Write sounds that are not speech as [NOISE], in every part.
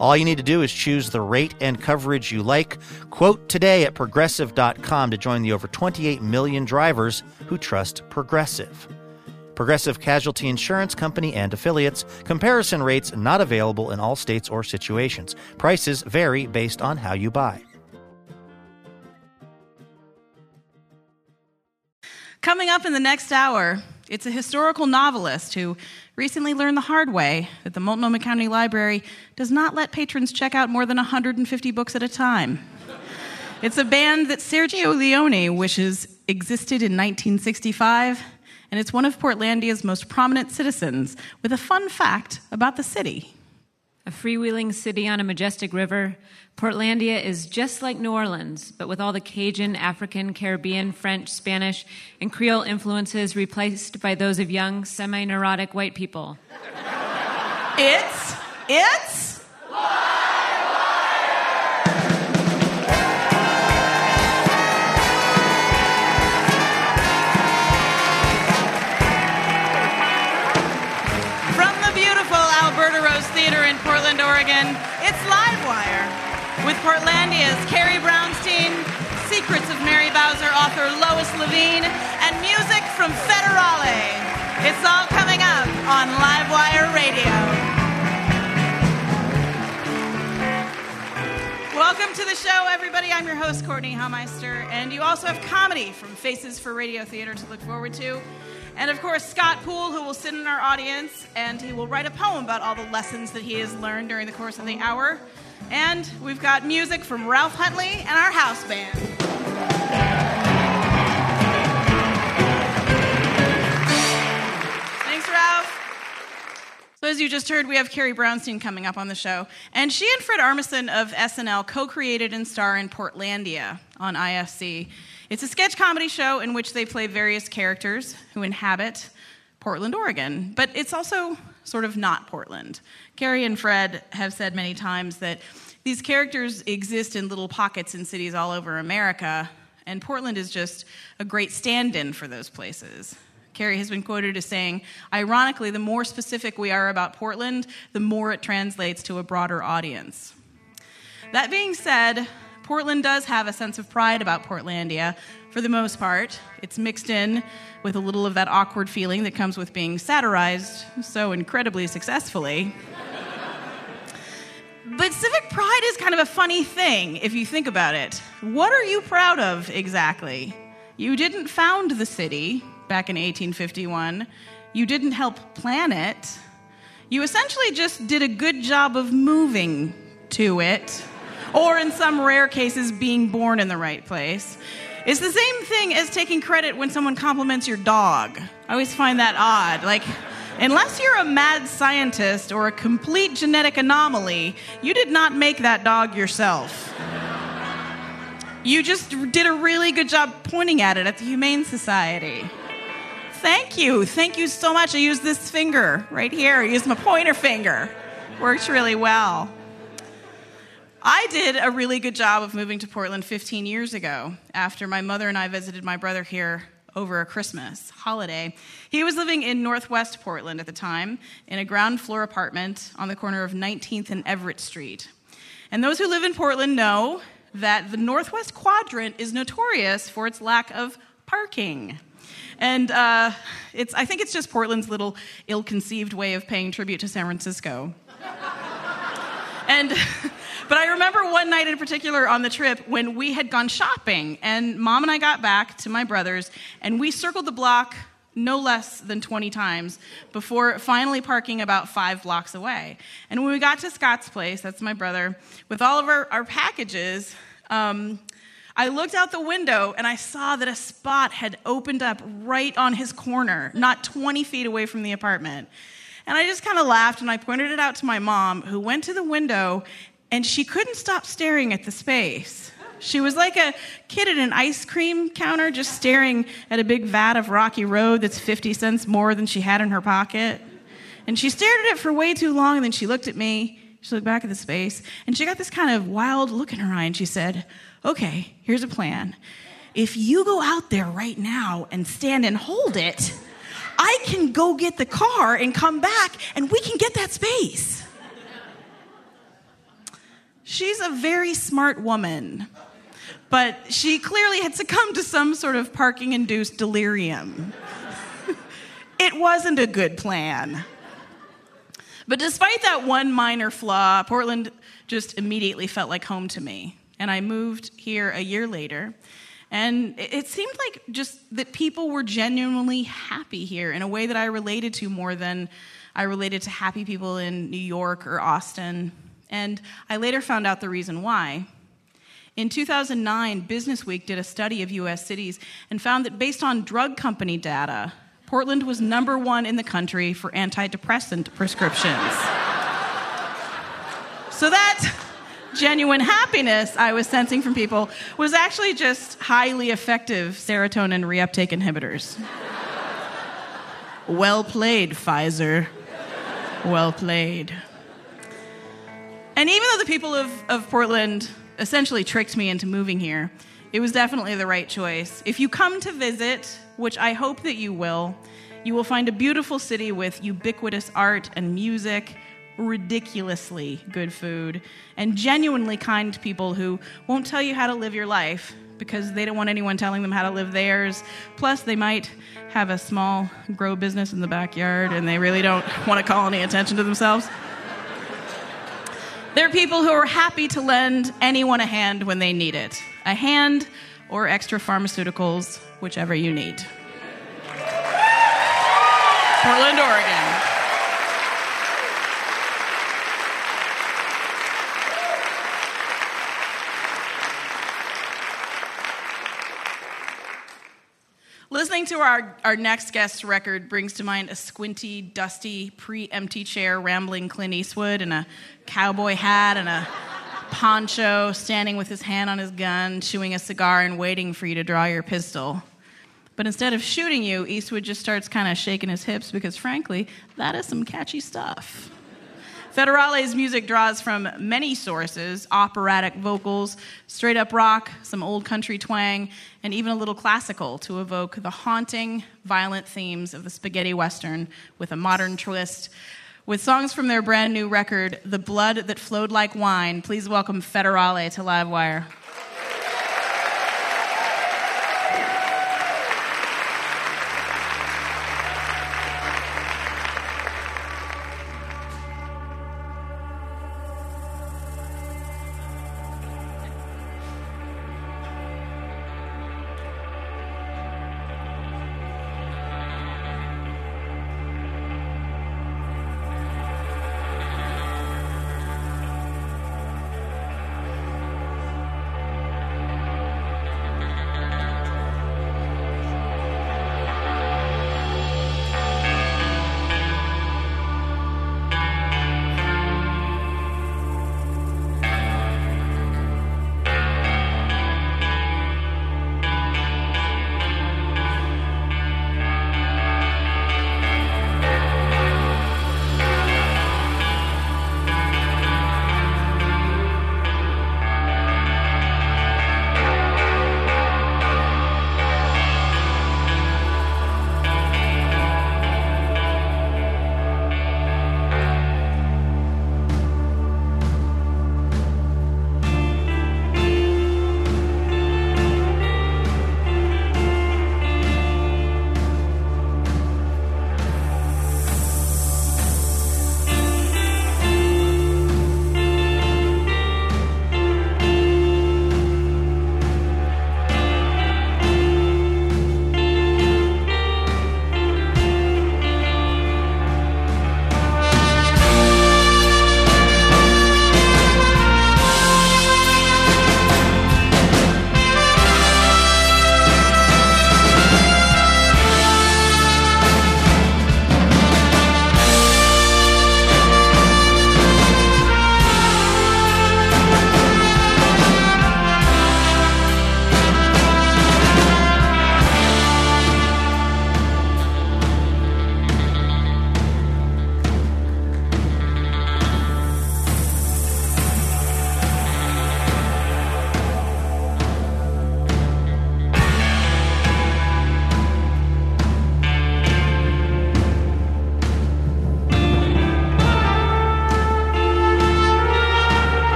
All you need to do is choose the rate and coverage you like. Quote today at progressive.com to join the over 28 million drivers who trust Progressive. Progressive Casualty Insurance Company and affiliates. Comparison rates not available in all states or situations. Prices vary based on how you buy. Coming up in the next hour, it's a historical novelist who recently learned the hard way that the Multnomah County Library does not let patrons check out more than 150 books at a time. It's a band that Sergio Leone wishes existed in 1965, and it's one of Portlandia's most prominent citizens, with a fun fact about the city. A freewheeling city on a majestic river, Portlandia is just like New Orleans, but with all the Cajun, African, Caribbean, French, Spanish, and Creole influences replaced by those of young, semi neurotic white people. It's, it's. From Secrets of Mary Bowser author Lois Leveen, and music from Federale. It's all coming up on Livewire Radio. Welcome to the show, everybody. I'm your host, Courtenay Hameister, and you also have comedy from Faces for Radio Theater to look forward to. And of course, Scott Poole, who will sit in our audience, and he will write a poem about all the lessons that he has learned during the course of the hour. And we've got music from Ralph Huntley and our house band. Thanks, Ralph. So, as you just heard, we have Carrie Brownstein coming up on the show. And she and Fred Armisen of SNL co created and star in Portlandia on IFC. It's a sketch comedy show in which they play various characters who inhabit Portland, Oregon. But it's also sort of not Portland. Carrie and Fred have said many times that these characters exist in little pockets in cities all over America, and Portland is just a great stand in for those places. Carrie has been quoted as saying, ironically, the more specific we are about Portland, the more it translates to a broader audience. That being said, Portland does have a sense of pride about Portlandia for the most part. It's mixed in with a little of that awkward feeling that comes with being satirized so incredibly successfully. But civic pride is kind of a funny thing if you think about it. What are you proud of exactly? You didn't found the city back in 1851, you didn't help plan it. You essentially just did a good job of moving to it, or in some rare cases, being born in the right place. It's the same thing as taking credit when someone compliments your dog. I always find that odd. Like, unless you're a mad scientist or a complete genetic anomaly, you did not make that dog yourself. You just did a really good job pointing at it at the Humane Society. Thank you. Thank you so much. I use this finger right here. I use my pointer finger. Works really well. I did a really good job of moving to Portland 15 years ago after my mother and I visited my brother here over a Christmas holiday. He was living in Northwest Portland at the time in a ground floor apartment on the corner of 19th and Everett Street. And those who live in Portland know that the Northwest Quadrant is notorious for its lack of parking. And uh, it's, I think it's just Portland's little ill conceived way of paying tribute to San Francisco. [LAUGHS] and [LAUGHS] But I remember one night in particular on the trip when we had gone shopping, and mom and I got back to my brother's, and we circled the block no less than 20 times before finally parking about five blocks away. And when we got to Scott's place, that's my brother, with all of our, our packages, um, I looked out the window and I saw that a spot had opened up right on his corner, not 20 feet away from the apartment. And I just kind of laughed and I pointed it out to my mom, who went to the window and she couldn't stop staring at the space. She was like a kid at an ice cream counter just staring at a big vat of Rocky Road that's 50 cents more than she had in her pocket. And she stared at it for way too long and then she looked at me. She looked back at the space and she got this kind of wild look in her eye and she said, Okay, here's a plan. If you go out there right now and stand and hold it, I can go get the car and come back and we can get that space. She's a very smart woman, but she clearly had succumbed to some sort of parking induced delirium. [LAUGHS] it wasn't a good plan. But despite that one minor flaw, Portland just immediately felt like home to me. And I moved here a year later. And it seemed like just that people were genuinely happy here in a way that I related to more than I related to happy people in New York or Austin. And I later found out the reason why. In 2009, Business Week did a study of US cities and found that based on drug company data, Portland was number one in the country for antidepressant prescriptions. so that genuine happiness I was sensing from people was actually just highly effective serotonin reuptake inhibitors. well played, Pfizer. Well played. And even though the people of, of Portland essentially tricked me into moving here, it was definitely the right choice. If you come to visit, which I hope that you will, you will find a beautiful city with ubiquitous art and music, ridiculously good food, and genuinely kind people who won't tell you how to live your life because they don't want anyone telling them how to live theirs. Plus, they might have a small grow business in the backyard and they really don't want to call any attention to themselves. They're people who are happy to lend anyone a hand when they need it a hand or extra pharmaceuticals, whichever you need. Portland, Oregon. Listening to our, our next guest record brings to mind a squinty, dusty, pre empty chair rambling Clint Eastwood in a cowboy hat and a poncho, standing with his hand on his gun, chewing a cigar, and waiting for you to draw your pistol. But instead of shooting you, Eastwood just starts kind of shaking his hips because, frankly, that is some catchy stuff. Federale's music draws from many sources operatic vocals, straight up rock, some old country twang, and even a little classical to evoke the haunting, violent themes of the spaghetti western with a modern twist. With songs from their brand new record, The Blood That Flowed Like Wine, please welcome Federale to Livewire.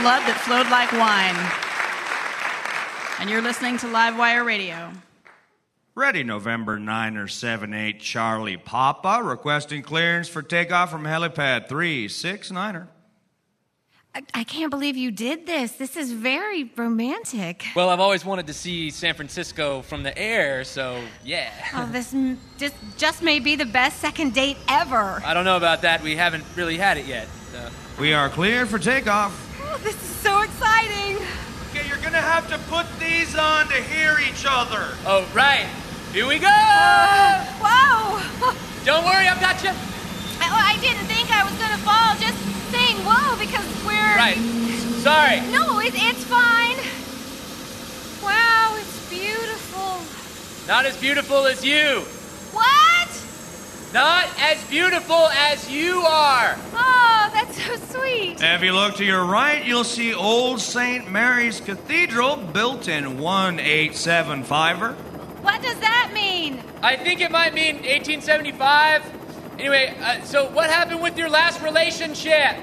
Blood That Flowed Like Wine. And you're listening to Livewire Radio. Ready November 9 or 7 8 Charlie Papa requesting clearance for takeoff from helipad 369er. I, I can't believe you did this. This is very romantic. Well, I've always wanted to see San Francisco from the air, so yeah. Oh, this m- just just may be the best second date ever. I don't know about that. We haven't really had it yet. Uh, We are cleared for takeoff. Oh, this is so exciting. Okay, you're gonna have to put these on to hear each other. oh, right. Here we go! Oh, whoa! [LAUGHS] Don't worry, I've got you. I, I didn't think I was gonna fall. Just saying whoa because we're Right. Sorry. No, it, it's fine. Wow, it's beautiful. Not as beautiful as you. What? Not as beautiful as you are. Oh, that's so sweet. If you look to your right, you'll see Old St. Mary's Cathedral built in 1875er. What does that mean? I think it might mean 1875. Anyway, uh, so what happened with your last relationship?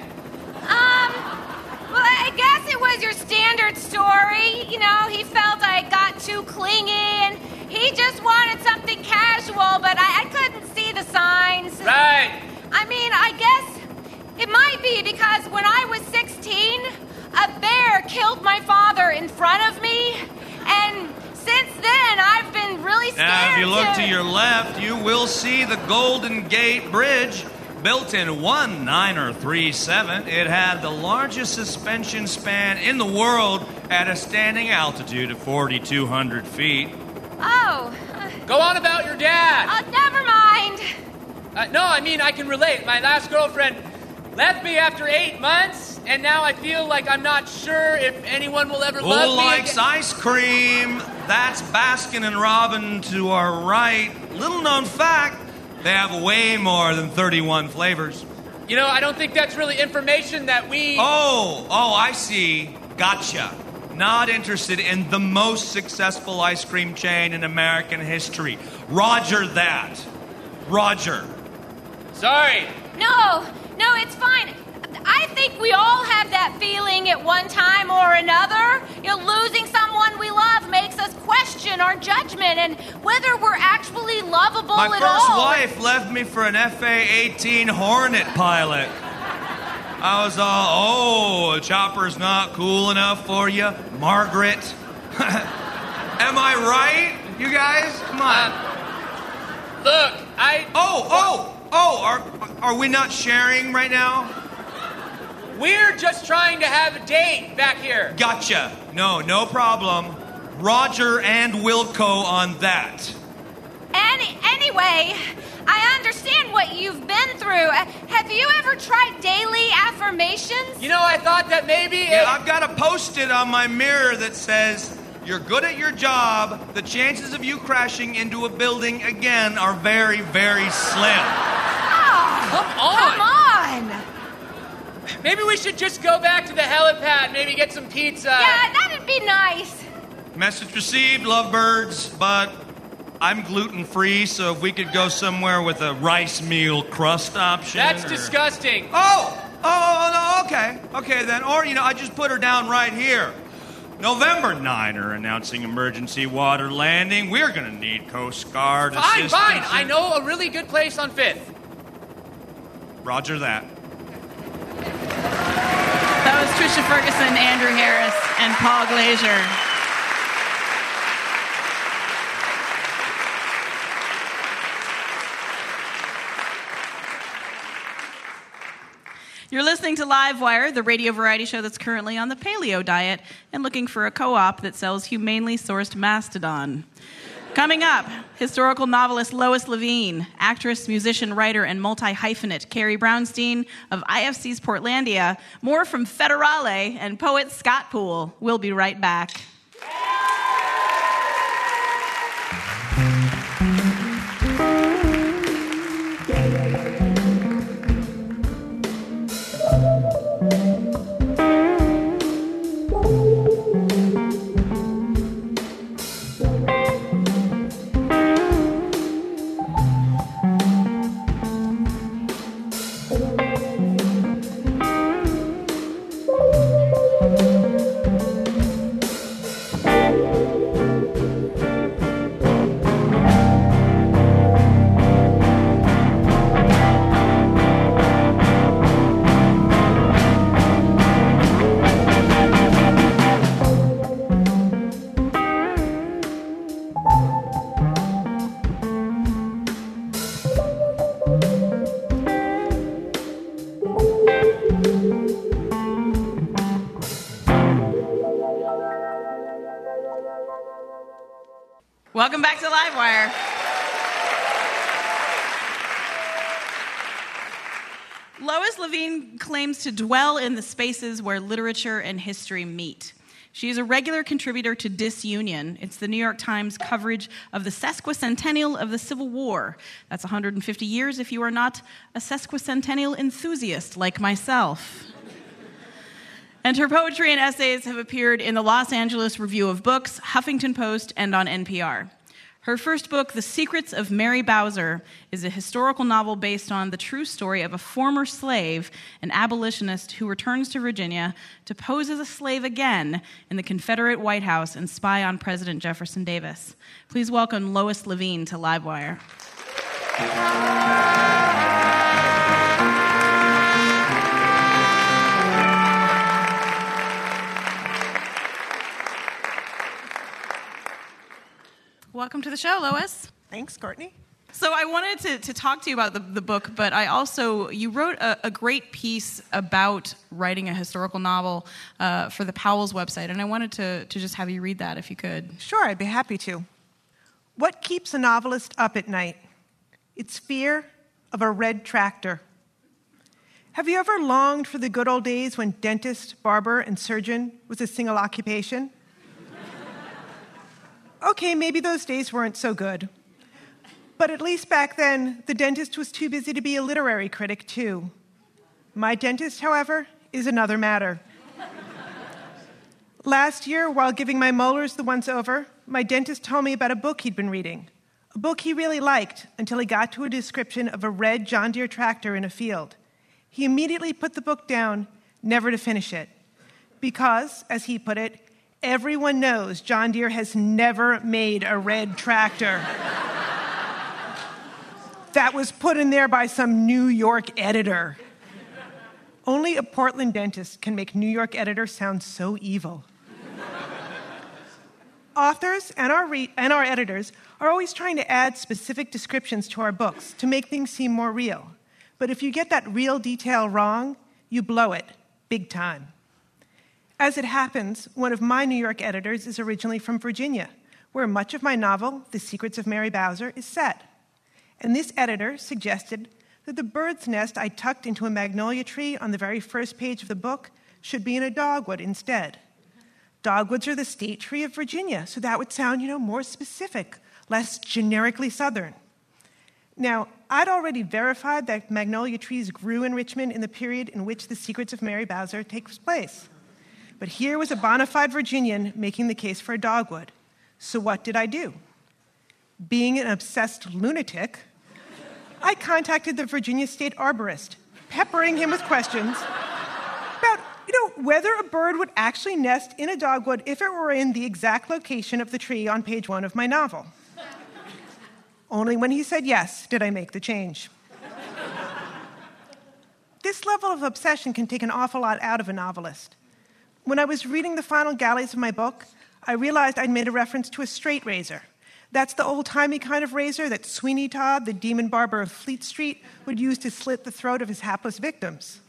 Um, well, I guess it was your standard story. You know, he felt I got too clingy and he just wanted something casual, but I, I couldn't see the signs. Right. I mean, I guess it might be because when I was 16, a bear killed my father in front of me, and since then I've been really scared. Now, if you look to to your left, you will see the Golden Gate Bridge. Built in 1937, it had the largest suspension span in the world at a standing altitude of 4,200 feet. Oh, uh, Go on about your dad. uh, never mind. Uh, no, I mean, I can relate. My last girlfriend left me after eight months, and now I feel like I'm not sure if anyone will ever love Who me likes again. ice cream? That's Baskin and Robin to our right. Little known fact, they have way more than 31 flavors. You know, I don't think that's really information that we. Oh, oh, I see. Gotcha. Not interested in the most successful ice cream chain in American history. Roger that. Roger. Sorry. No, no, it's fine. I think we all have that feeling at one time or another. You know, losing someone we love makes us question our judgment and whether we're actually lovable My at first all. wife left me for an FA 18 Hornet pilot. I was all, oh, a chopper's not cool enough for you, Margaret. [LAUGHS] Am I right, you guys? Come on. Um, look, I. Oh, oh, oh, are, are we not sharing right now? We're just trying to have a date back here. Gotcha. No, no problem. Roger and Wilco on that. Any, anyway, I understand what you've been through. Uh, have you ever tried daily affirmations? You know, I thought that maybe. Yeah, it- I've got a post-it on my mirror that says, "You're good at your job. The chances of you crashing into a building again are very, very slim." Oh, Come on. Come on. Maybe we should just go back to the helipad, maybe get some pizza. Yeah, that'd be nice. Message received, lovebirds, but I'm gluten-free, so if we could go somewhere with a rice meal crust option. That's or- disgusting. Oh, oh, oh, oh, oh no, okay, okay then. Or you know, I just put her down right here. November 9er announcing emergency water landing. We're gonna need Coast Guard Fine, assistance. fine. I know a really good place on Fifth. Roger that. Trisha Ferguson, Andrew Harris, and Paul Glazier. You're listening to Livewire, the radio variety show that's currently on the paleo diet and looking for a co op that sells humanely sourced mastodon. Coming up, historical novelist Lois Leveen, actress, musician, writer, and multi hyphenate Carrie Brownstein of IFC's Portlandia, more from Federale, and poet Scott Poole. We'll be right back. To dwell in the spaces where literature and history meet. She is a regular contributor to Disunion. It's the New York Times coverage of the sesquicentennial of the Civil War. That's 150 years if you are not a sesquicentennial enthusiast like myself. and her poetry and essays have appeared in the Los Angeles Review of Books, Huffington Post, and on NPR. Her first book, The Secrets of Mary Bowser, is a historical novel based on the true story of a former slave, an abolitionist who returns to Virginia to pose as a slave again in the Confederate White House and spy on President Jefferson Davis. Please welcome Lois Leveen to Livewire. Welcome to the show, Lois. Thanks, Courtenay. So I wanted to, to talk to you about the, the book, but I also, you wrote a, a great piece about writing a historical novel uh, for the Powell's website, and I wanted to, to just have you read that if you could. Sure, I'd be happy to. What keeps a novelist up at night? It's fear of a red tractor. Have you ever longed for the good old days when dentist, barber, and surgeon was a single occupation? Okay, maybe those days weren't so good. But at least back then, the dentist was too busy to be a literary critic, too. My dentist, however, is another matter. Last year, while giving my molars the once over, my dentist told me about a book he'd been reading. A book he really liked until he got to a description of a red John Deere tractor in a field. He immediately put the book down, never to finish it. Because, as he put it, everyone knows John Deere has never made a red tractor. that was put in there by some New York editor. Only a Portland dentist can make New York editor sound so evil. Authors and our, re- and our editors are always trying to add specific descriptions to our books to make things seem more real. But if you get that real detail wrong, you blow it big time. As it happens, one of my New York editors is originally from Virginia, where much of my novel, The Secrets of Mary Bowser, is set. And this editor suggested that the bird's nest I tucked into a magnolia tree on the very first page of the book should be in a dogwood instead. Dogwoods are the state tree of Virginia, so that would sound, you know, more specific, less generically southern. Now, I'd already verified that magnolia trees grew in Richmond in the period in which the Secrets of Mary Bowser takes place. But here was a bona fide Virginian making the case for a dogwood. So what did I do? Being an obsessed lunatic, I contacted the Virginia State Arborist, peppering him with questions about you know, whether a bird would actually nest in a dogwood if it were in the exact location of the tree on page one of my novel. Only when he said yes did I make the change. this level of obsession can take an awful lot out of a novelist. When I was reading the final galleys of my book, I realized I'd made a reference to a straight razor. That's the old timey kind of razor that Sweeney Todd, the demon barber of Fleet Street, would use to slit the throat of his hapless victims.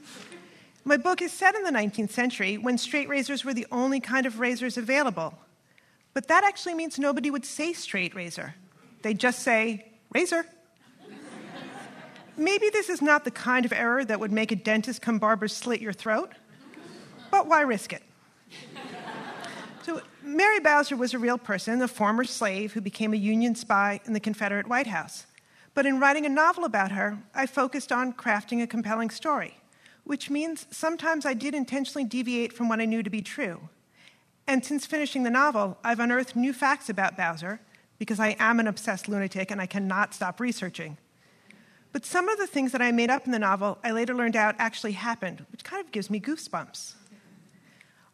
My book is set in the 19th century when straight razors were the only kind of razors available. But that actually means nobody would say straight razor. They'd just say, razor. Maybe this is not the kind of error that would make a dentist come barber slit your throat, but why risk it? [LAUGHS] so, Mary Bowser was a real person, a former slave who became a Union spy in the Confederate White House. But in writing a novel about her, I focused on crafting a compelling story which means sometimes I did intentionally deviate from what I knew to be true. And since finishing the novel, I've unearthed new facts about Bowser because I am an obsessed lunatic and I cannot stop researching. But some of the things that I made up in the novel, I later learned out actually happened, which kind of gives me goosebumps.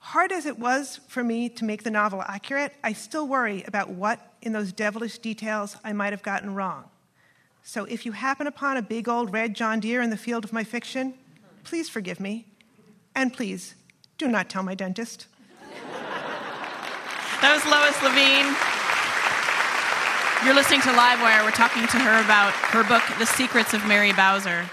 Hard as it was for me to make the novel accurate, I still worry about what in those devilish details I might have gotten wrong. So if you happen upon a big old red John Deere in the field of my fiction, Please forgive me. And please, do not tell my dentist. [LAUGHS] That was Lois Leveen. You're listening to Livewire. We're talking to her about her book, The Secrets of Mary Bowser.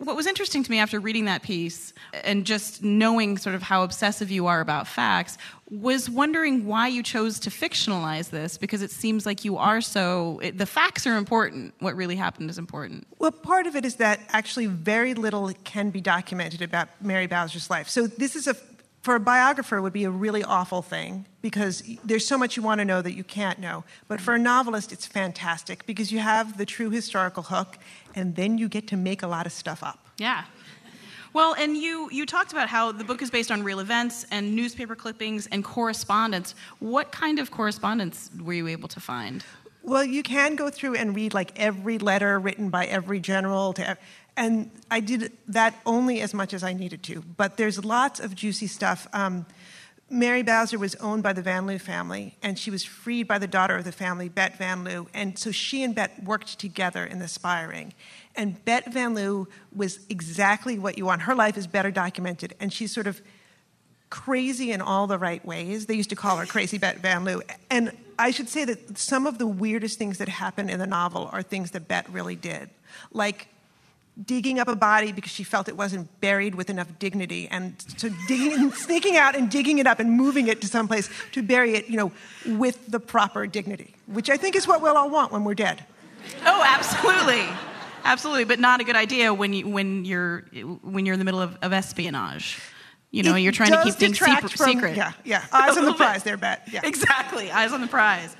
What was interesting to me after reading that piece and just knowing sort of how obsessive you are about facts was wondering why you chose to fictionalize this because it seems like you are so it, the facts are important what really happened is important Well, part of it is that actually very little can be documented about Mary Bowser's life. So this is a for a biographer it would be a really awful thing because there's so much you want to know that you can't know. But for a novelist it's fantastic because you have the true historical hook and then you get to make a lot of stuff up. Yeah. Well, and you, you talked about how the book is based on real events and newspaper clippings and correspondence. What kind of correspondence were you able to find? Well, you can go through and read like every letter written by every general to and I did that only as much as I needed to. But there's lots of juicy stuff. Um, Mary Bowser was owned by the Van Lew family, and she was freed by the daughter of the family, Bet Van Lew. And so she and Bet worked together in the spy ring. And Bet Van Lew was exactly what you want. Her life is better documented, and she's sort of crazy in all the right ways. They used to call her Crazy Bet Van Lew. And I should say that some of the weirdest things that happen in the novel are things that Bet really did. Like digging up a body because she felt it wasn't buried with enough dignity and so digging and sneaking out and digging it up and moving it to someplace to bury it you know with the proper dignity which i think is what we'll all want when we're dead Oh, absolutely. Absolutely, but not a good idea when you when you're when you're in the middle of, of espionage. You know, It you're trying to keep things secret. from- secret. yeah yeah [LAUGHS] eyes on the prize there bet yeah Exactly, eyes on the prize.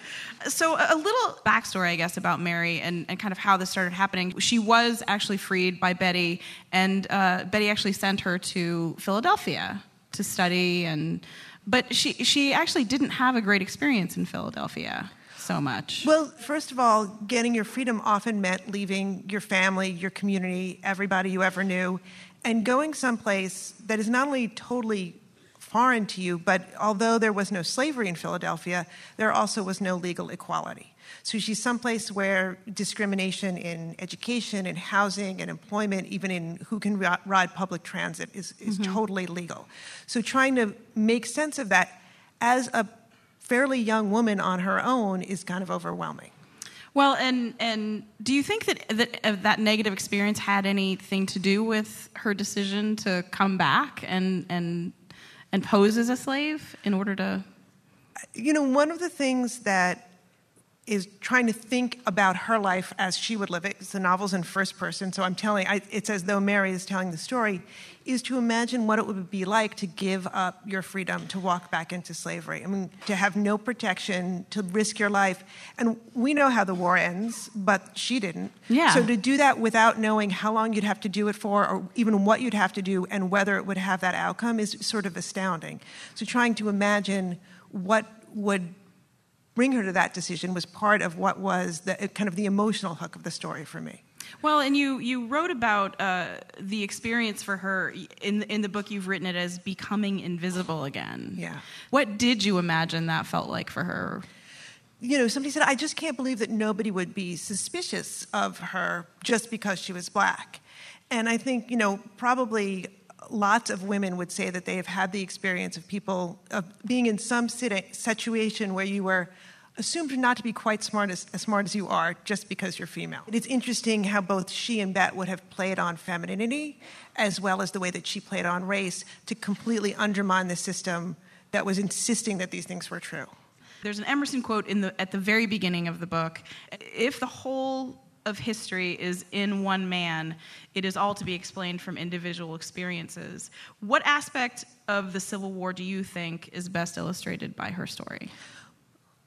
So, a little backstory, I guess, about Mary and, and kind of how this started happening. She was actually freed by Betty, and uh, Betty actually sent her to Philadelphia to study. And but she she actually didn't have a great experience in Philadelphia so much. Well, first of all, getting your freedom often meant leaving your family, your community, everybody you ever knew, and going someplace that is not only totally foreign to you, but although there was no slavery in Philadelphia, there also was no legal equality. So she's someplace where discrimination in education, in housing, and employment, even in who can ri- ride public transit, is, is Mhm. totally legal. So trying to make sense of that as a fairly young woman on her own is kind of overwhelming. Well, and and do you think that that uh, that negative experience had anything to do with her decision to come back and and and pose as a slave in order to? You know, one of the things that is trying to think about her life as she would live it, the novel's in first person, so I'm telling, I, it's as though Mary is telling the story, is to imagine what it would be like to give up your freedom, to walk back into slavery. I mean, to have no protection, to risk your life. And we know how the war ends, but she didn't. Yeah. So to do that without knowing how long you'd have to do it for, or even what you'd have to do, and whether it would have that outcome is sort of astounding. So trying to imagine what would bring her to that decision was part of what was the kind of the emotional hook of the story for me. Well, and you you wrote about uh, the experience for her in in the book. You've written it as becoming invisible again. Yeah. What did you imagine that felt like for her? You know, somebody said, I just can't believe that nobody would be suspicious of her just because she was black. And I think, you know, probably lots of women would say that they have had the experience of people of being in some situation where you were assumed not to be quite smart as, as smart as you are just because you're female. It's interesting how both she and Bet would have played on femininity as well as the way that she played on race to completely undermine the system that was insisting that these things were true. There's an Emerson quote in the at the very beginning of the book. If the whole of history is in one man, it is all to be explained from individual experiences. What aspect of the Civil War do you think is best illustrated by her story?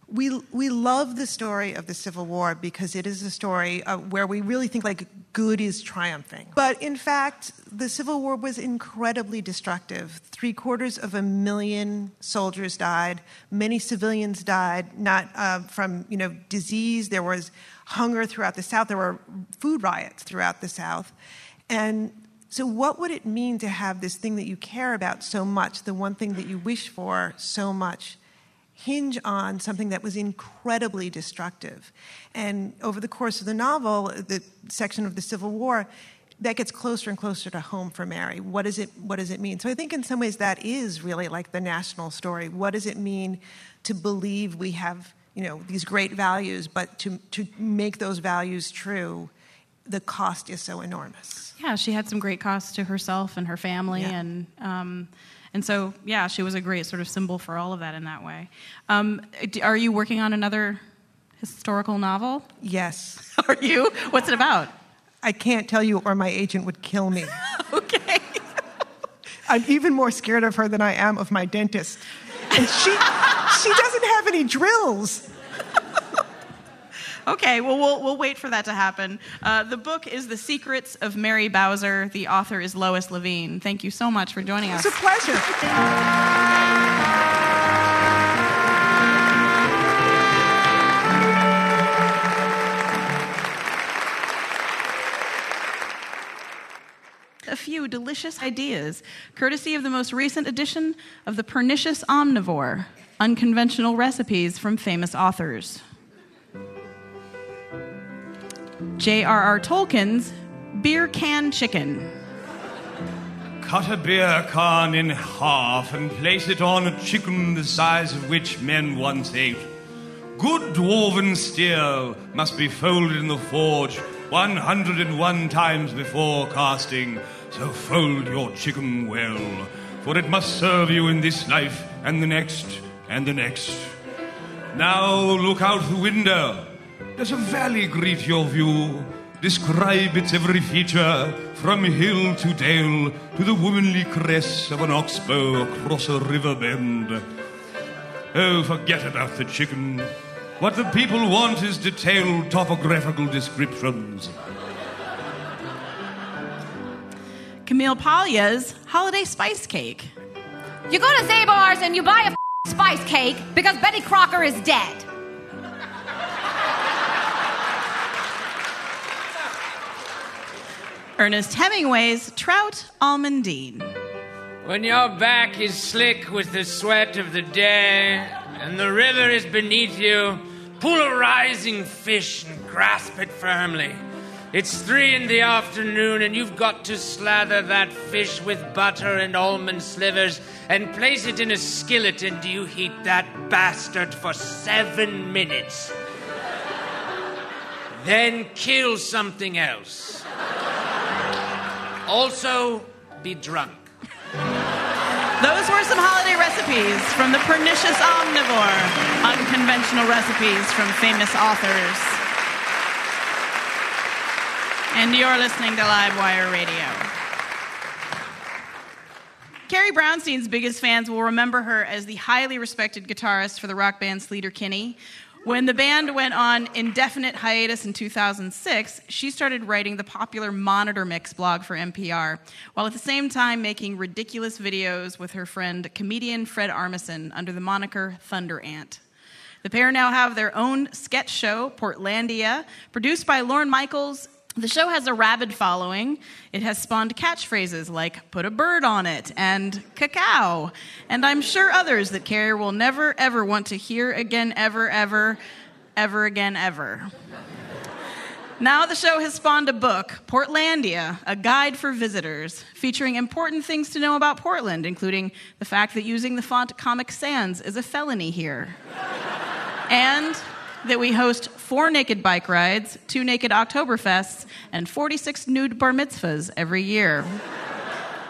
We, we love the story of the Civil War because it is a story uh, where we really think like good is triumphing. But in fact, the Civil War was incredibly destructive. Three quarters of a million soldiers died. Many civilians died, not uh, from you know disease. There was hunger throughout the South. There were food riots throughout the South, and so, what would it mean to have this thing that you care about so much, the one thing that you wish for so much, hinge on something that was incredibly destructive? And over the course of the novel, the section of the Civil War, that gets closer and closer to home for Mary. What does it What does it mean? So, I think in some ways that is really like the national story. What does it mean to believe we have, you know, these great values, but to to make those values true? the cost is so enormous. Yeah, she had some great costs to herself and her family, Yeah. and um, and so yeah, she was a great sort of symbol for all of that in that way. Um, are you working on another historical novel? Yes. [LAUGHS] Are you? What's it about? I can't tell you, or my agent would kill me. [LAUGHS] okay. [LAUGHS] I'm even more scared of her than I am of my dentist. And she, she doesn't have any drills. Okay, well, we'll, we'll wait for that to happen. Uh, the book is The Secrets of Mary Bowser. The author is Lois Leveen. Thank you so much for joining us. It's a pleasure. A few delicious ideas, courtesy of the most recent edition of The Pernicious Omnivore Unconventional Recipes from Famous Authors. J.R.R. Tolkien's Beer Can Chicken. Cut a beer can in half and place it on a chicken the size of which men once ate. Good dwarven steel must be folded in the forge 101 times before casting, so fold your chicken well, for it must serve you in this life and the next and the next. Now look out the window. Does a valley greet your view? Describe its every feature, from hill to dale, to the womanly crest of an oxbow across a river bend. Oh, forget about the chicken. What the people want is detailed topographical descriptions. Camille Paglia's Holiday Spice Cake. You go to Zabar's and you buy a spice cake because Betty Crocker is dead. Ernest Hemingway's Trout Almondine. When your back is slick with the sweat of the day and the river is beneath you, pull a rising fish and grasp it firmly. It's three in the afternoon and you've got to slather that fish with butter and almond slivers and place it in a skillet and you heat that bastard for seven minutes. then kill something else. Also, be drunk. Those were some holiday recipes from the Pernicious Omnivore. Unconventional recipes from famous authors. And you're listening to Livewire Radio. Carrie Brownstein's biggest fans will remember her as the highly respected guitarist for the rock band Sleater Kinney. When the band went on indefinite hiatus in 2006, she started writing the popular Monitor Mix blog for NPR, while at the same time making ridiculous videos with her friend comedian Fred Armisen under the moniker Thunder Ant. The pair now have their own sketch show, Portlandia, produced by Lorne Michaels. The show has a rabid following. It has spawned catchphrases like put a bird on it and cacao, and I'm sure others that Carrie will never ever want to hear again, ever, ever, ever again, ever. Now the show has spawned a book, Portlandia, a guide for visitors, featuring important things to know about Portland, including the fact that using the font Comic Sans is a felony here. and that we host four naked bike rides, two naked Oktoberfests, and 46 nude bar mitzvahs every year.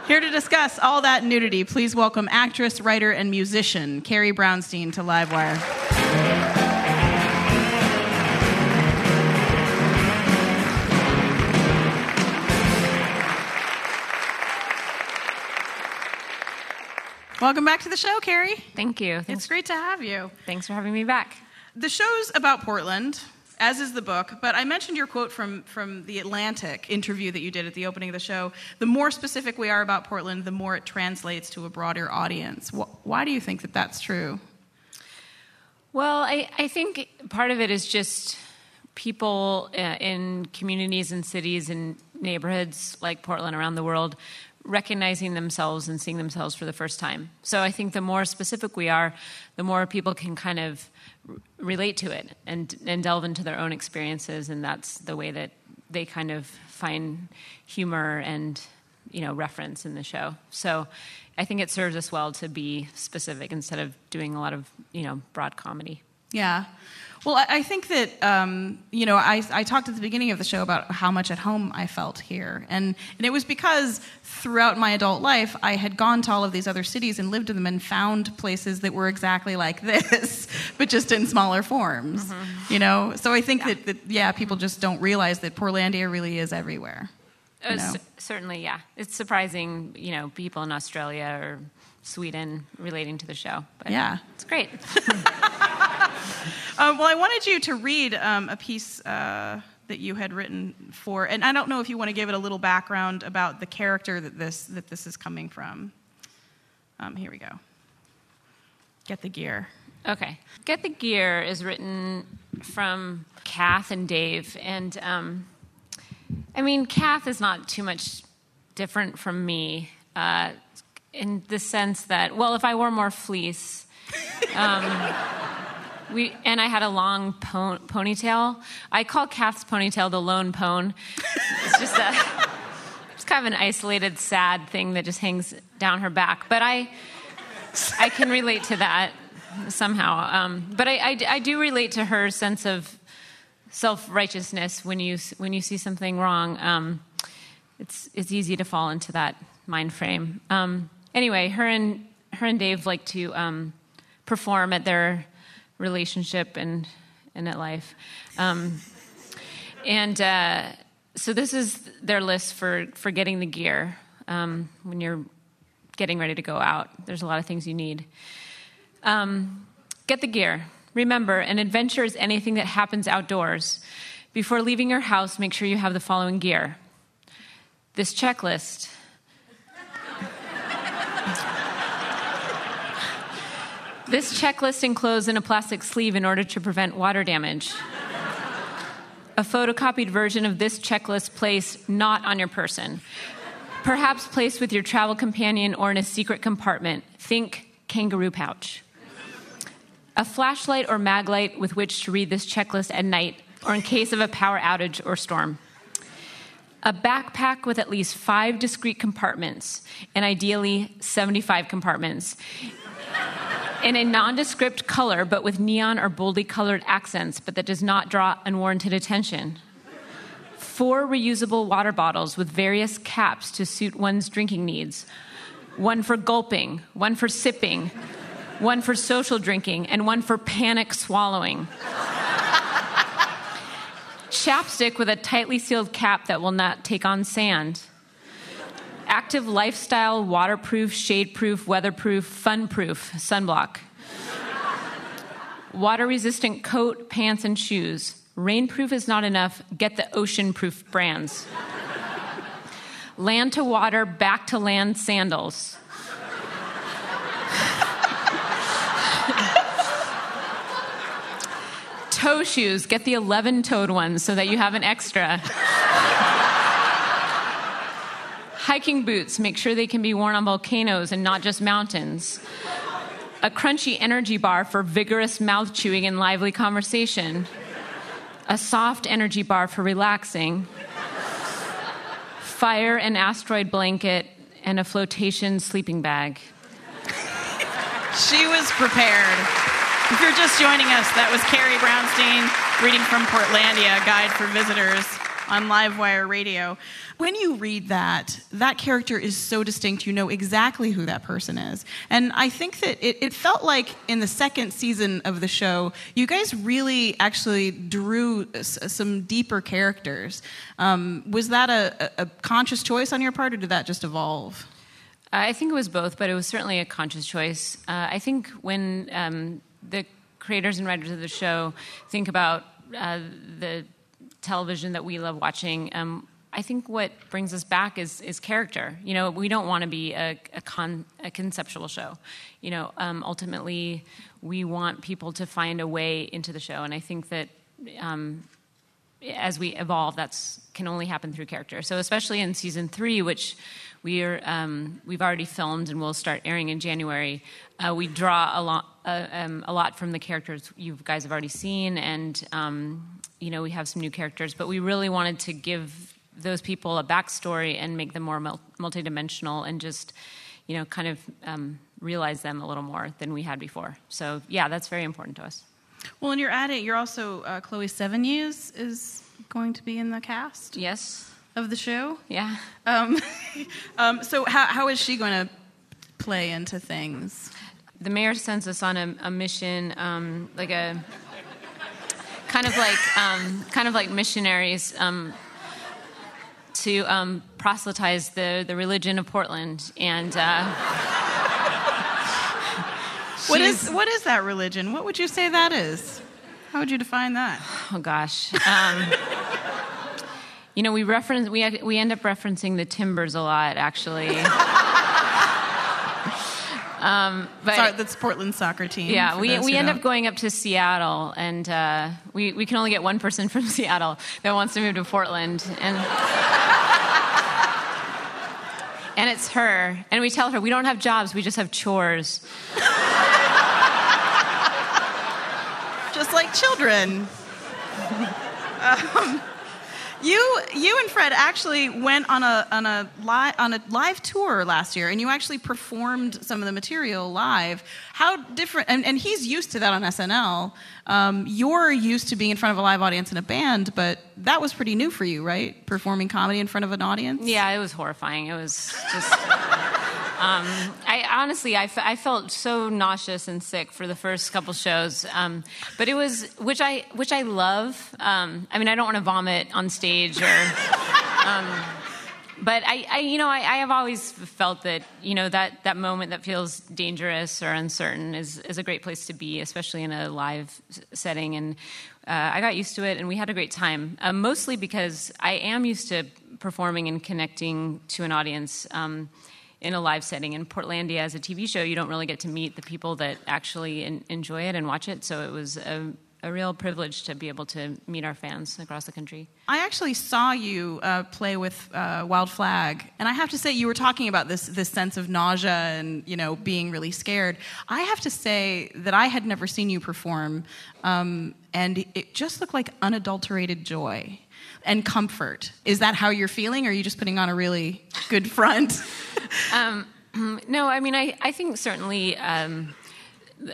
Here to discuss all that nudity, please welcome actress, writer, and musician Carrie Brownstein to Livewire. Welcome back to the show, Carrie. Thank you. It's great to have you. thanks for having me back. The show's about Portland, as is the book, but I mentioned your quote from, from the Atlantic interview that you did at the opening of the show. The more specific we are about Portland, the more it translates to a broader audience. Why do you think that that's true? Well, I, I think part of it is just people uh, in communities and cities and neighborhoods like Portland around the world recognizing themselves and seeing themselves for the first time. So I think the more specific we are, the more people can kind of relate to it and, and delve into their own experiences, and that's the way that they kind of find humor and you know reference in the show. So I think it serves us well to be specific instead of doing a lot of you know broad comedy. Yeah. Well, I, I think that, um, you know, I, I talked at the beginning of the show about how much at home I felt here. And, and it was because throughout my adult life, I had gone to all of these other cities and lived in them and found places that were exactly like [LAUGHS] this, but just in smaller forms, Mm-hmm. you know? So I think that, that, yeah, people just don't realize that Portlandia really is everywhere. Uh, you know? c- certainly, yeah. It's surprising, you know, people in Australia or Sweden relating to the show. But Yeah. It's great. [LAUGHS] Um, well, I wanted you to read um, a piece uh, that you had written for, and I don't know if you want to give it a little background about the character that this that this is coming from. Um, here we go. Get the gear. Okay. Get the Gear is written from Kath and Dave. And um, I mean, Kath is not too much different from me uh, in the sense that, well, if I wore more fleece, um, we, and I had a long pon- ponytail. I call Kath's ponytail the lone pone. It's just a, [LAUGHS] it's kind of an isolated, sad thing that just hangs down her back. But I, I can relate to that somehow. Um, but I, I, I do relate to her sense of self righteousness when you when you see something wrong. Um, it's it's easy to fall into that mind frame. Um, anyway, her and her and Dave like to um, perform at their relationship and and at life. Um, and uh, so this is their list for for getting the gear um, when you're getting ready to go out. There's a lot of things you need. Um, get the gear. Remember, an adventure is anything that happens outdoors. Before leaving your house, make sure you have the following gear this checklist. This checklist enclosed in a plastic sleeve in order to prevent water damage. A photocopied version of this checklist placed not on your person. Perhaps placed with your travel companion or in a secret compartment. Think kangaroo pouch. A flashlight or mag light with which to read this checklist at night or in case of a power outage or storm. A backpack with at least five discrete compartments, and ideally 75 compartments, in a nondescript color but with neon or boldly colored accents, but that does not draw unwarranted attention. Four reusable water bottles with various caps to suit one's drinking needs one for gulping, one for sipping, one for social drinking, and one for panic swallowing. Chapstick with a tightly sealed cap that will not take on sand. Active lifestyle, waterproof, shadeproof, weatherproof, funproof sunblock. Water resistant coat, pants, and shoes. Rainproof is not enough. Get the ocean-proof brands. Land to water, back to land sandals. toe shoes. Get the 11 toed ones so that you have an extra. Hiking boots. Make sure they can be worn on volcanoes and not just mountains. A crunchy energy bar for vigorous mouth chewing and lively conversation. A soft energy bar for relaxing. Fire and asteroid blanket and a flotation sleeping bag. She was prepared. If you're just joining us, that was Carrie Brownstein reading from Portlandia, a guide for visitors on Livewire Radio. When you read that, that character is so distinct, you know exactly who that person is. And I think that it, it felt like in the second season of the show, you guys really actually drew s- some deeper characters. Um, was that a, a conscious choice on your part, or did that just evolve? I think it was both, but it was certainly a conscious choice. Uh, I think when um, the creators and writers of the show think about uh, the television that we love watching, um, I think what brings us back is, is character. You know, we don't want to be a, a, con, a conceptual show. You know, um, ultimately, we want people to find a way into the show, and I think that um, as we evolve, that's can only happen through character. So especially in season three, which we are um, we've already filmed and will start airing in January, uh, we draw a lot uh, um, a lot from the characters you guys have already seen, and um, you know we have some new characters, but we really wanted to give those people a backstory and make them more mul- multidimensional and just you know kind of um, realize them a little more than we had before. So yeah, that's very important to us. Well, and you're at it. You're also uh, Chloe Sevigny is going to be in the cast. Yes. Of the show. Yeah. Um, [LAUGHS] um, so how how is she going to play into things? The mayor sends us on a, a mission, um, like a kind of like um, kind of like missionaries um, to um, proselytize the the religion of Portland and. Uh, [LAUGHS] what is what is that religion? What would you say that is? How would you define that? Oh gosh. Um, [LAUGHS] you know, we reference we we end up referencing the Timbers a lot, actually. Um, but Sorry, that's Portland soccer team. Yeah, we, we end know. up going up to Seattle, and uh, we, we can only get one person from [LAUGHS] Seattle that wants to move to Portland. And, [LAUGHS] and it's her. And we tell her, we don't have jobs, we just have chores. just like children. [LAUGHS] um, you, you and Fred actually went on a on a live on a live tour last year, and you actually performed some of the material live. How different? And, and he's used to that on SNL. Um, you're used to being in front of a live audience in a band, but that was pretty new for you, right? Performing comedy in front of an audience. Yeah, it was horrifying. It was just. [LAUGHS] Um, I honestly, I, f- I felt so nauseous and sick for the first couple shows, um, but it was which I which I love. Um, I mean, I don't want to vomit on stage or. Um, but I, I, you know, I, I, have always felt that, you know, that, that moment that feels dangerous or uncertain is, is a great place to be, especially in a live setting. And uh, I got used to it, and we had a great time. Uh, mostly because I am used to performing and connecting to an audience. Um, in a live setting. In Portlandia, as a TV show, you don't really get to meet the people that actually in, enjoy it and watch it. So it was a, a, real privilege to be able to meet our fans across the country. I actually saw you uh, play with uh, Wild Flag, and I have to say, you were talking about this this sense of nausea and you know being really scared. I have to say that I had never seen you perform, um, and it just looked like unadulterated joy and comfort. Is that how you're feeling, or are you just putting on a really good front? [LAUGHS] um, no, I mean, I, I think certainly um,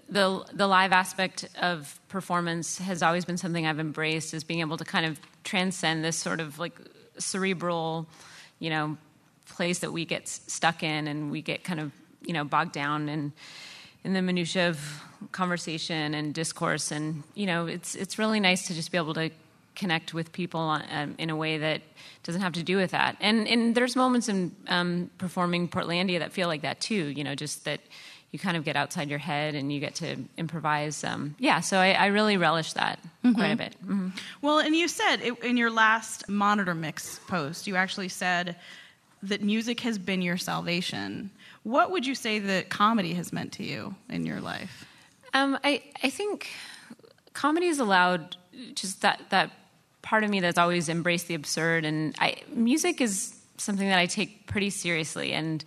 the, the live aspect of performance has always been something I've embraced, is being able to kind of transcend this sort of like cerebral, you know, place that we get stuck in and we get kind of, you know, bogged down in, in the minutia of conversation and discourse. And, you know, it's, it's really nice to just be able to connect with people um, in a way that doesn't have to do with that. And, and there's moments in um, performing Portlandia that feel like that too, you know, just that you kind of get outside your head and you get to improvise. Um, yeah, so I, I, really relish that mm-hmm. quite a bit. Mm-hmm. Well, and you said it, in your last Monitor Mix post, you actually said that music has been your salvation. What would you say that comedy has meant to you in your life? Um, I, I think comedy has allowed just that, that part of me that's always embraced the absurd, and I, music is something that I take pretty seriously, and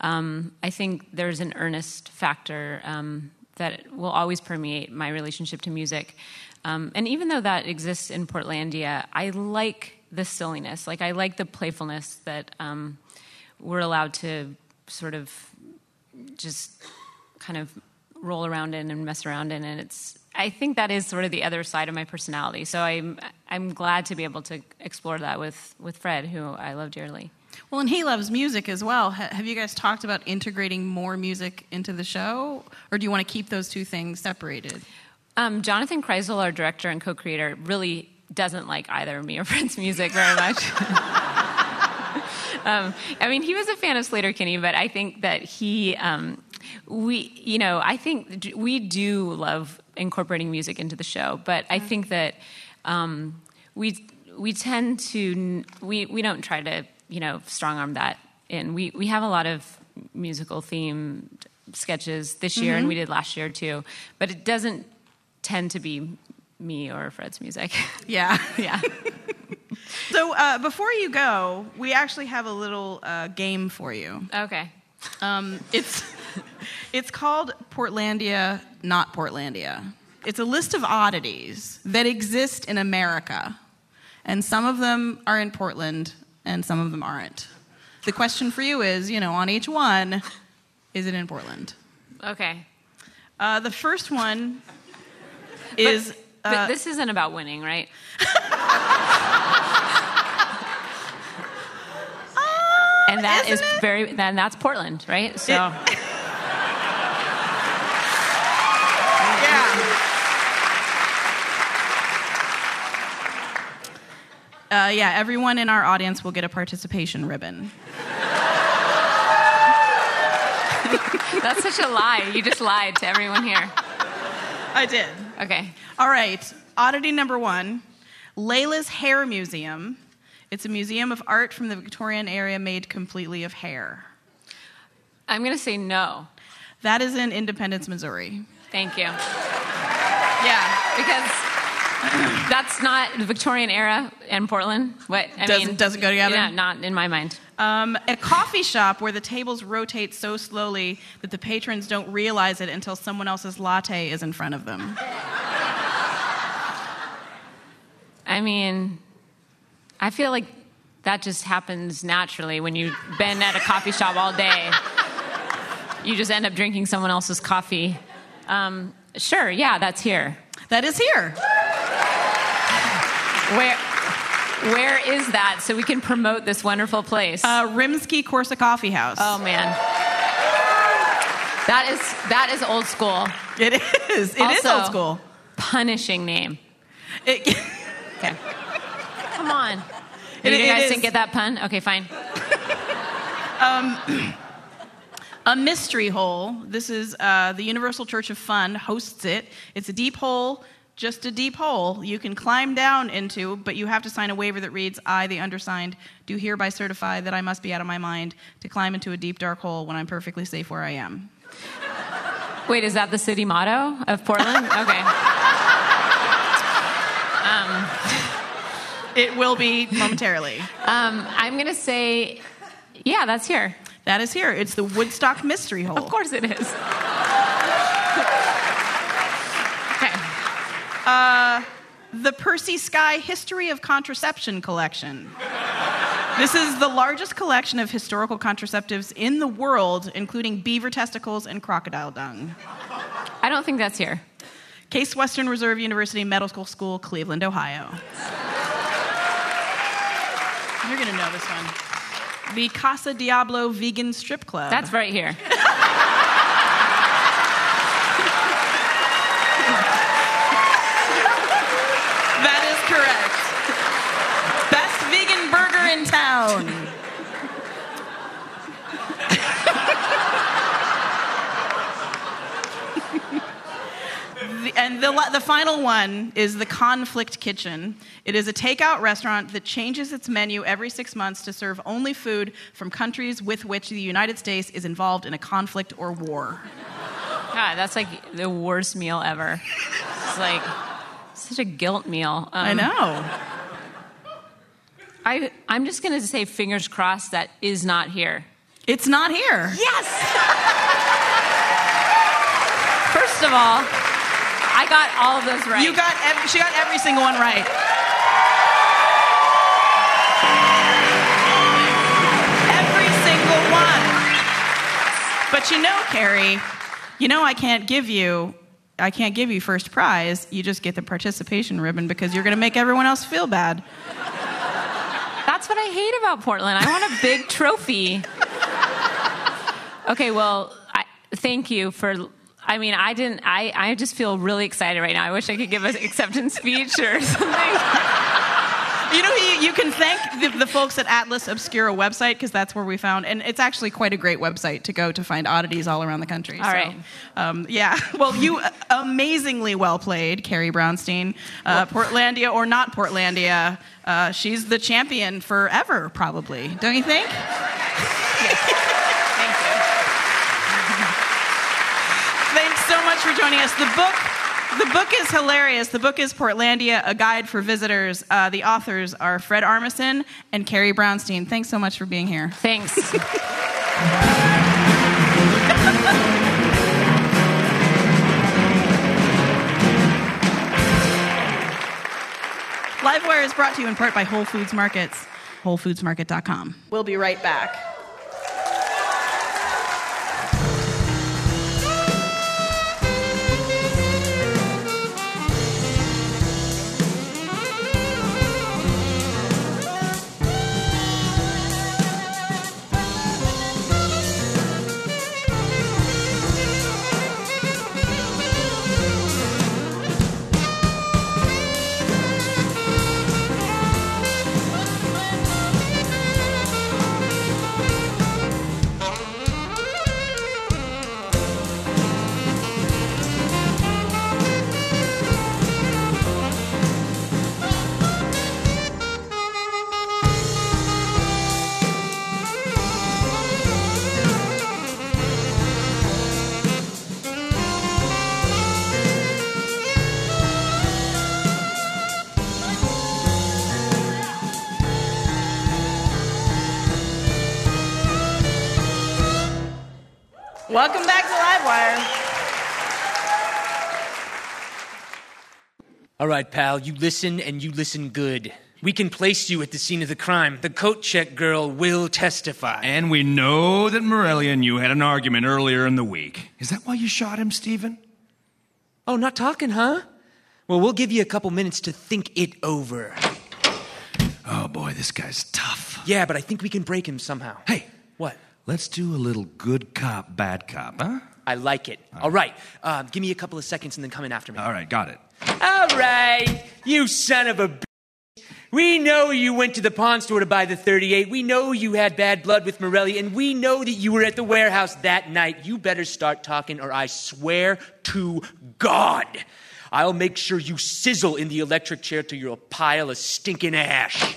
um, I think there's an earnest factor um, that will always permeate my relationship to music. Um, and even though that exists in Portlandia, I like the silliness. Like I like the playfulness that um, we're allowed to sort of just kind of roll around in and mess around in, and it's I think that is sort of the other side of my personality. So I'm I'm glad to be able to explore that with with Fred, who I love dearly. Well, and he loves music as well. Have you guys talked about integrating more music into the show, or do you want to keep those two things separated? Um, Jonathan Krisel, our director and co-creator, really doesn't like either me or Fred's music very [LAUGHS] much. um, I mean, he was a fan of Sleater Kinney, but I think that he, um, we, you know, I think we do love incorporating music into the show. But I think that um, we we tend to we we don't try to you know strong arm that in. We we have a lot of musical themed sketches this year, mm-hmm. and we did last year too. But it doesn't tend to be me or Fred's music. [LAUGHS] Yeah, yeah. [LAUGHS] so uh, before you go, we actually have a little uh, game for you. Okay. Um, it's it's called Portlandia, not Portlandia. It's a list of oddities that exist in America, and some of them are in Portland, and some of them aren't. The question for you is, you know, on each one, is it in Portland? Okay. Uh, the first one. [LAUGHS] is. But uh, this isn't about winning, right? [LAUGHS] and that is very. Then that's Portland, right? So. [LAUGHS] uh, yeah, everyone in our audience will get a participation ribbon. That's such a lie. You just lied to everyone here. I did. Okay. All right. Oddity number one Leila's Hair Museum. It's a museum of art from the Victorian area made completely of hair. I'm going to say no. That is in Independence, Missouri. Thank you. Yeah. Because that's not the Victorian era in Portland. What I Doesn't- mean, doesn't go together? Yeah, not in my mind. Um, a coffee shop where the tables rotate so slowly that the patrons don't realize it until someone else's latte is in front of them. I mean, I feel like that just happens naturally when you've been at a coffee shop all day. You just end up drinking someone else's coffee. Um, sure, yeah, that's here. That is here. Where, where is that so we can promote this wonderful place? Uh, Rimsky-Korsakoffee House. oh man, that is that is old school. It is. It is Also, old school. Punishing name. It, [LAUGHS] Okay, come on. It- you guys is. didn't get that pun? Okay, fine. um, [CLEARS THROAT] a mystery hole. This is uh, the Universal Church of Fun hosts it. It's a deep hole, just a deep hole you can climb down into, but you have to sign a waiver that reads, "I, the undersigned, do hereby certify that I must be out of my mind to climb into a deep dark hole when I'm perfectly safe where I am." [LAUGHS] Wait, is that the city motto of Portland? [LAUGHS] Okay. [LAUGHS] It will be momentarily. Um, I'm going to say, yeah, that's here. that is here. It's the Woodstock Mystery Hole. Of course it is. Uh, the Percy Skuy History of Contraception Collection. This is the largest collection of historical contraceptives in the world, including beaver testicles and crocodile dung. I don't think that's here. Case Western Reserve University Medical School, Cleveland, Ohio. You're gonna know this one. The Casa Diablo Vegan Strip Club. That's right here. that is correct. Best vegan burger in town. And the, the final one is the Conflict Kitchen. It is a takeout restaurant that changes its menu every six months to serve only food from countries with which the United States is involved in a conflict or war. God, that's like the worst meal ever. It's like such a guilt meal. Um, I know. I, I'm just going to say fingers crossed that is not here. It's not here. Yes! First of all, I got all of those right. You got ev- she got every single one right. Every single one. But you know, Carrie, you know I can't give you I can't give you first prize. You just get the participation ribbon because you're going to make everyone else feel bad. That's what I hate about Portland. I want a big [LAUGHS] trophy. Okay, well, I, thank you for. I mean, I didn't. I, I just feel really excited right now. I wish I could give an acceptance speech or something. You know, you, you can thank the, the folks at Atlas Obscura website because that's where we found, and it's actually quite a great website to go to find oddities all around the country. All so, right. Um, yeah. [LAUGHS] Well, you uh, amazingly well played, Carrie Brownstein. Uh, Portlandia or not Portlandia, uh, she's the champion forever, probably. Don't you think? Thank you. [LAUGHS] Thanks so much for joining us. The book. The book is hilarious. The book is Portlandia, a guide for visitors. Uh, the authors are Fred Armisen and Carrie Brownstein. Thanks so much for being here. Thanks. [LAUGHS] Livewire is brought to you in part by Whole Foods Markets, WholeFoodsMarket.com. We'll be right back. All right, pal, you listen and you listen good. We can place you at the scene of the crime. The coat check girl will testify. And we know that Morelia and you had an argument earlier in the week. Is that why you shot him, Stephen? Oh, not talking, huh? Well, we'll give you a couple minutes to think it over. Oh boy, this guy's tough. Yeah, but I think we can break him somehow. Hey, What? let's do a little good cop, bad cop, huh? I like it. All right, uh, give me a couple of seconds and then come in after me. All right, got it. All right, you son of a b- We know you went to the pawn store to buy the 38. We know you had bad blood with Morelli, and we know that you were at the warehouse that night. You better start talking, or I swear to God, I'll make sure you sizzle in the electric chair till you're a pile of stinking ash.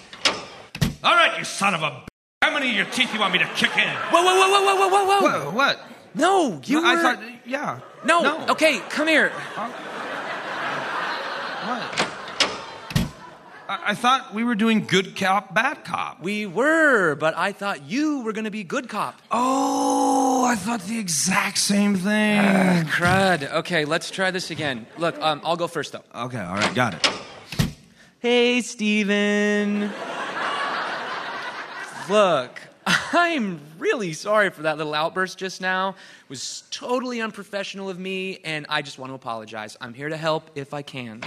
All right, you son of a b- How many of your teeth you want me to kick in? Whoa, whoa, whoa, whoa, whoa, whoa, whoa, whoa! Whoa, what? No, you I were. thought, yeah. no. No. okay, come here. What? I, thought we were doing good cop, bad cop. We were, but I thought you were gonna be good cop. Oh, I thought the exact same thing. Crud. Okay, let's try this again. Look, um, I'll go first though. okay, all right, got it. Hey, Steven. Look, [LAUGHS] I'm really sorry for that little outburst just now. It was totally unprofessional of me, and I just want to apologize. I'm here to help if I can.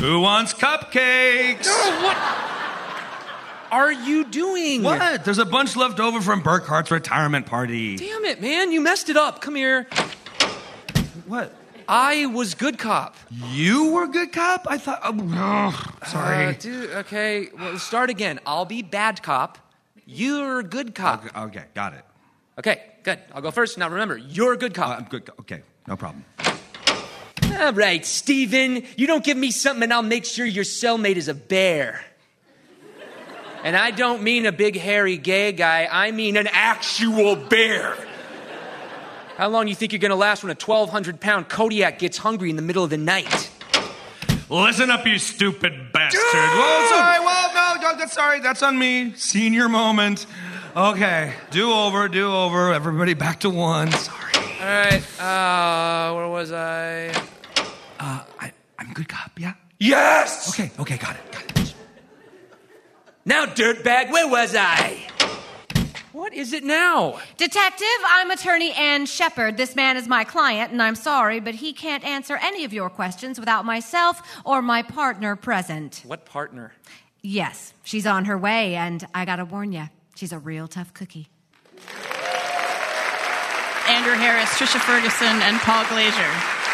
Who wants cupcakes? What are you doing? What? There's a bunch left over from Burkhart's retirement party. Damn it, man. You messed it up. Come here. What? I was good cop. You were good cop? I thought. Oh, sorry. Uh, dude, okay. Well, start again. I'll be bad cop. You're good cop. okay, okay, got it. Okay, good. I'll go first. Now remember, you're a good Uh, cop. I'm good. Okay, no problem. All right, Steven, you don't give me something and I'll make sure your cellmate is a bear. And I don't mean a big hairy gay guy, I mean an actual bear. How long do you think you're gonna last when a 1,200 pound Kodiak gets hungry in the middle of the night? Listen up, you stupid bastard. Whoa, sorry. Well, no, no, that's sorry. That's on me. Senior moment. Okay, do over, do over. Everybody back to one. Sorry. All right, uh, where was I? I, I'm good cop, yeah? Yes! Okay, okay, got it, got it. Now, dirtbag, where was I? What is it now? Detective, I'm attorney Ann Shepard. This man is my client, and I'm sorry, but he can't answer any of your questions without myself or my partner present. What partner? Yes, she's on her way, and I gotta warn you, she's a real tough cookie. Andrew Harris, Trisha Ferguson, and Paul Glazier.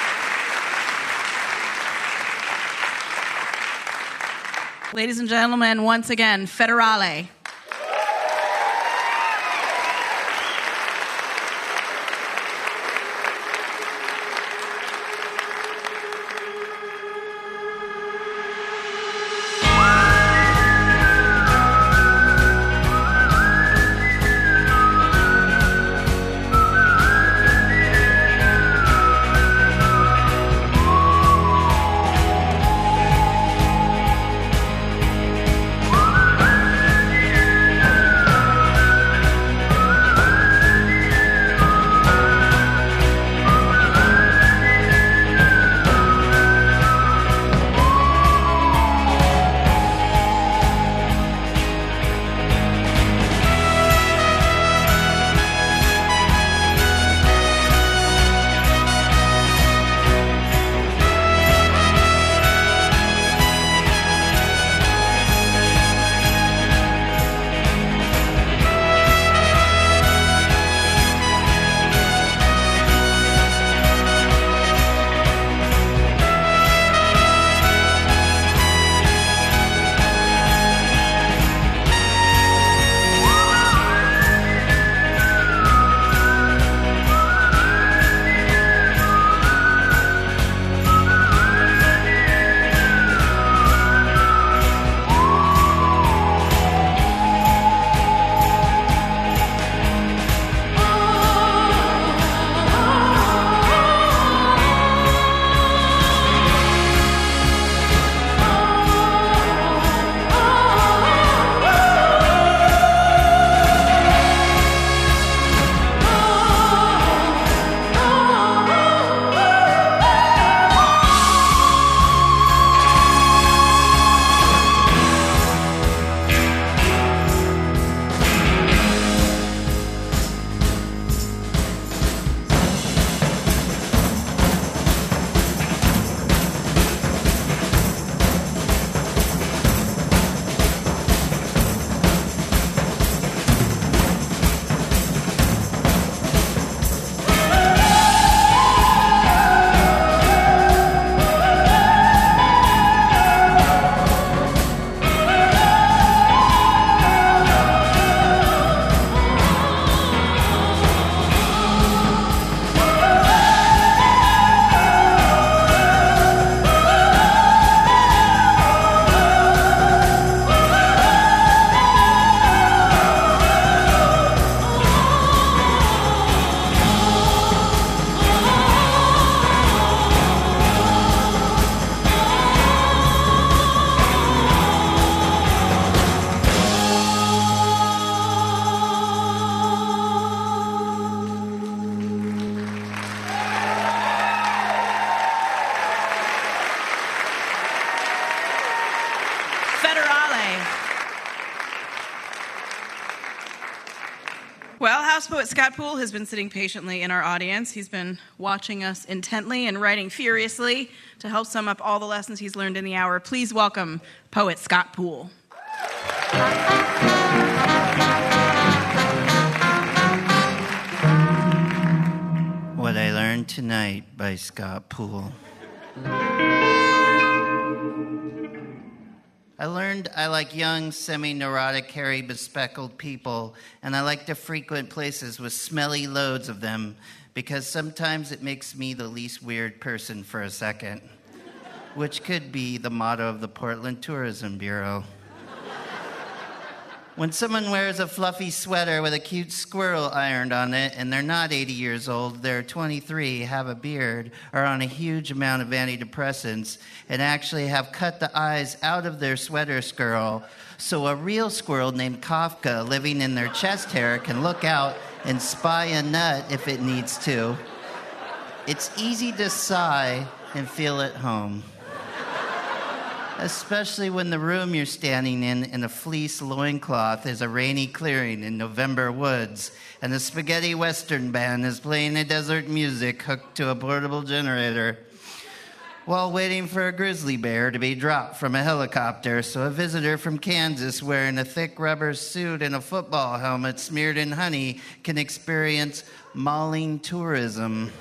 Ladies and gentlemen, once again, Federale. Has been sitting patiently in our audience. He's been watching us intently and writing furiously to help sum up all the lessons he's learned in the hour. Please welcome poet Scott Poole. What I Learned Tonight by Scott Poole. I learned I like young, semi neurotic, hairy, bespectacled people, and I like to frequent places with smelly loads of them because sometimes it makes me the least weird person for a second, which could be the motto of the Portland Tourism Bureau. When someone wears a fluffy sweater with a cute squirrel ironed on it and they're not 80 years old, they're 23, have a beard, are on a huge amount of antidepressants, and actually have cut the eyes out of their sweater squirrel so a real squirrel named Kafka living in their chest hair can look out and spy a nut if it needs to. It's easy to sigh and feel at home especially when the room you're standing in in a fleece loincloth is a rainy clearing in November woods, and the spaghetti western band is playing a desert music hooked to a portable generator while waiting for a grizzly bear to be dropped from a helicopter. So a visitor from Kansas wearing a thick rubber suit and a football helmet smeared in honey can experience mauling tourism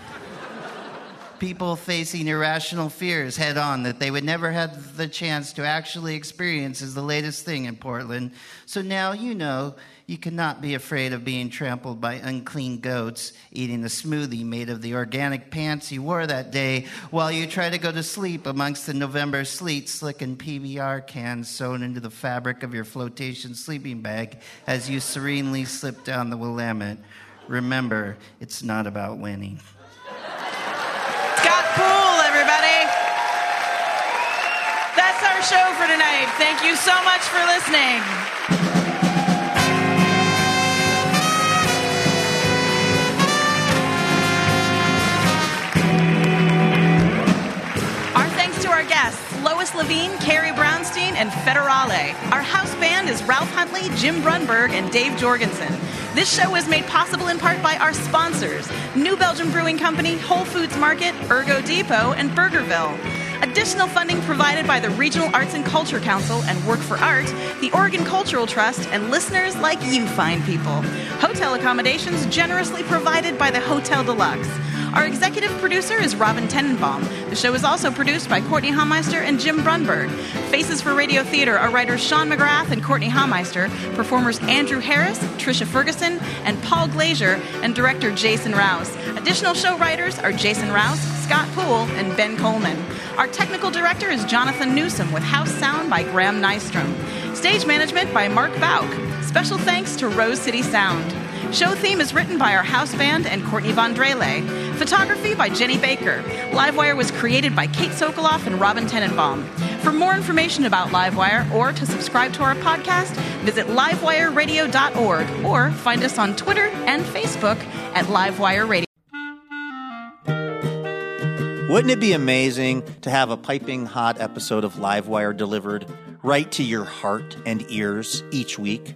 people facing irrational fears head on that they would never have the chance to actually experience is the latest thing in Portland. So now you know you cannot be afraid of being trampled by unclean goats eating a smoothie made of the organic pants you wore that day while you try to go to sleep amongst the November sleet slicking PBR cans sewn into the fabric of your flotation sleeping bag as you serenely slip down the Willamette. Remember, it's not about winning. Poole, everybody. That's our show for tonight. Thank you so much for listening. Our thanks to our guests, Lois Leveen, Carrie Brownstein, and Federale. Our house band is Ralph Huntley, Jim Brunberg, and Dave Jorgensen. This show is made possible in part by our sponsors New Belgium Brewing Company, Whole Foods Market, Ergo Depot, and Burgerville. Additional funding provided by the Regional Arts and Culture Council and Work for Art, the Oregon Cultural Trust, and listeners like you fine people. Hotel accommodations generously provided by the Hotel Deluxe. Our executive producer is Robin Tenenbaum. The show is also produced by Courtenay Hameister and Jim Brunberg. Faces for Radio Theater are writers Sean McGrath and Courtenay Hameister, performers Andrew Harris, Tricia Ferguson, and Paul Glazier, and director Jason Rouse. Additional show writers are Jason Rouse, Scott Poole, and Ben Coleman. Our technical director is Jonathan Newsom with house sound by Graham Nystrom. Stage management by Mark Bauk. Special thanks to Rose City Sound. Show theme is written by our house band and Courtney Von Drehle. Photography by Jenny Baker. Livewire was created by Kate Sokoloff and Robin Tenenbaum. For more information about Livewire or to subscribe to our podcast, visit livewireradio.org or find us on Twitter and Facebook at Livewire Radio. Wouldn't it be amazing to have a piping hot episode of Livewire delivered right to your heart and ears each week?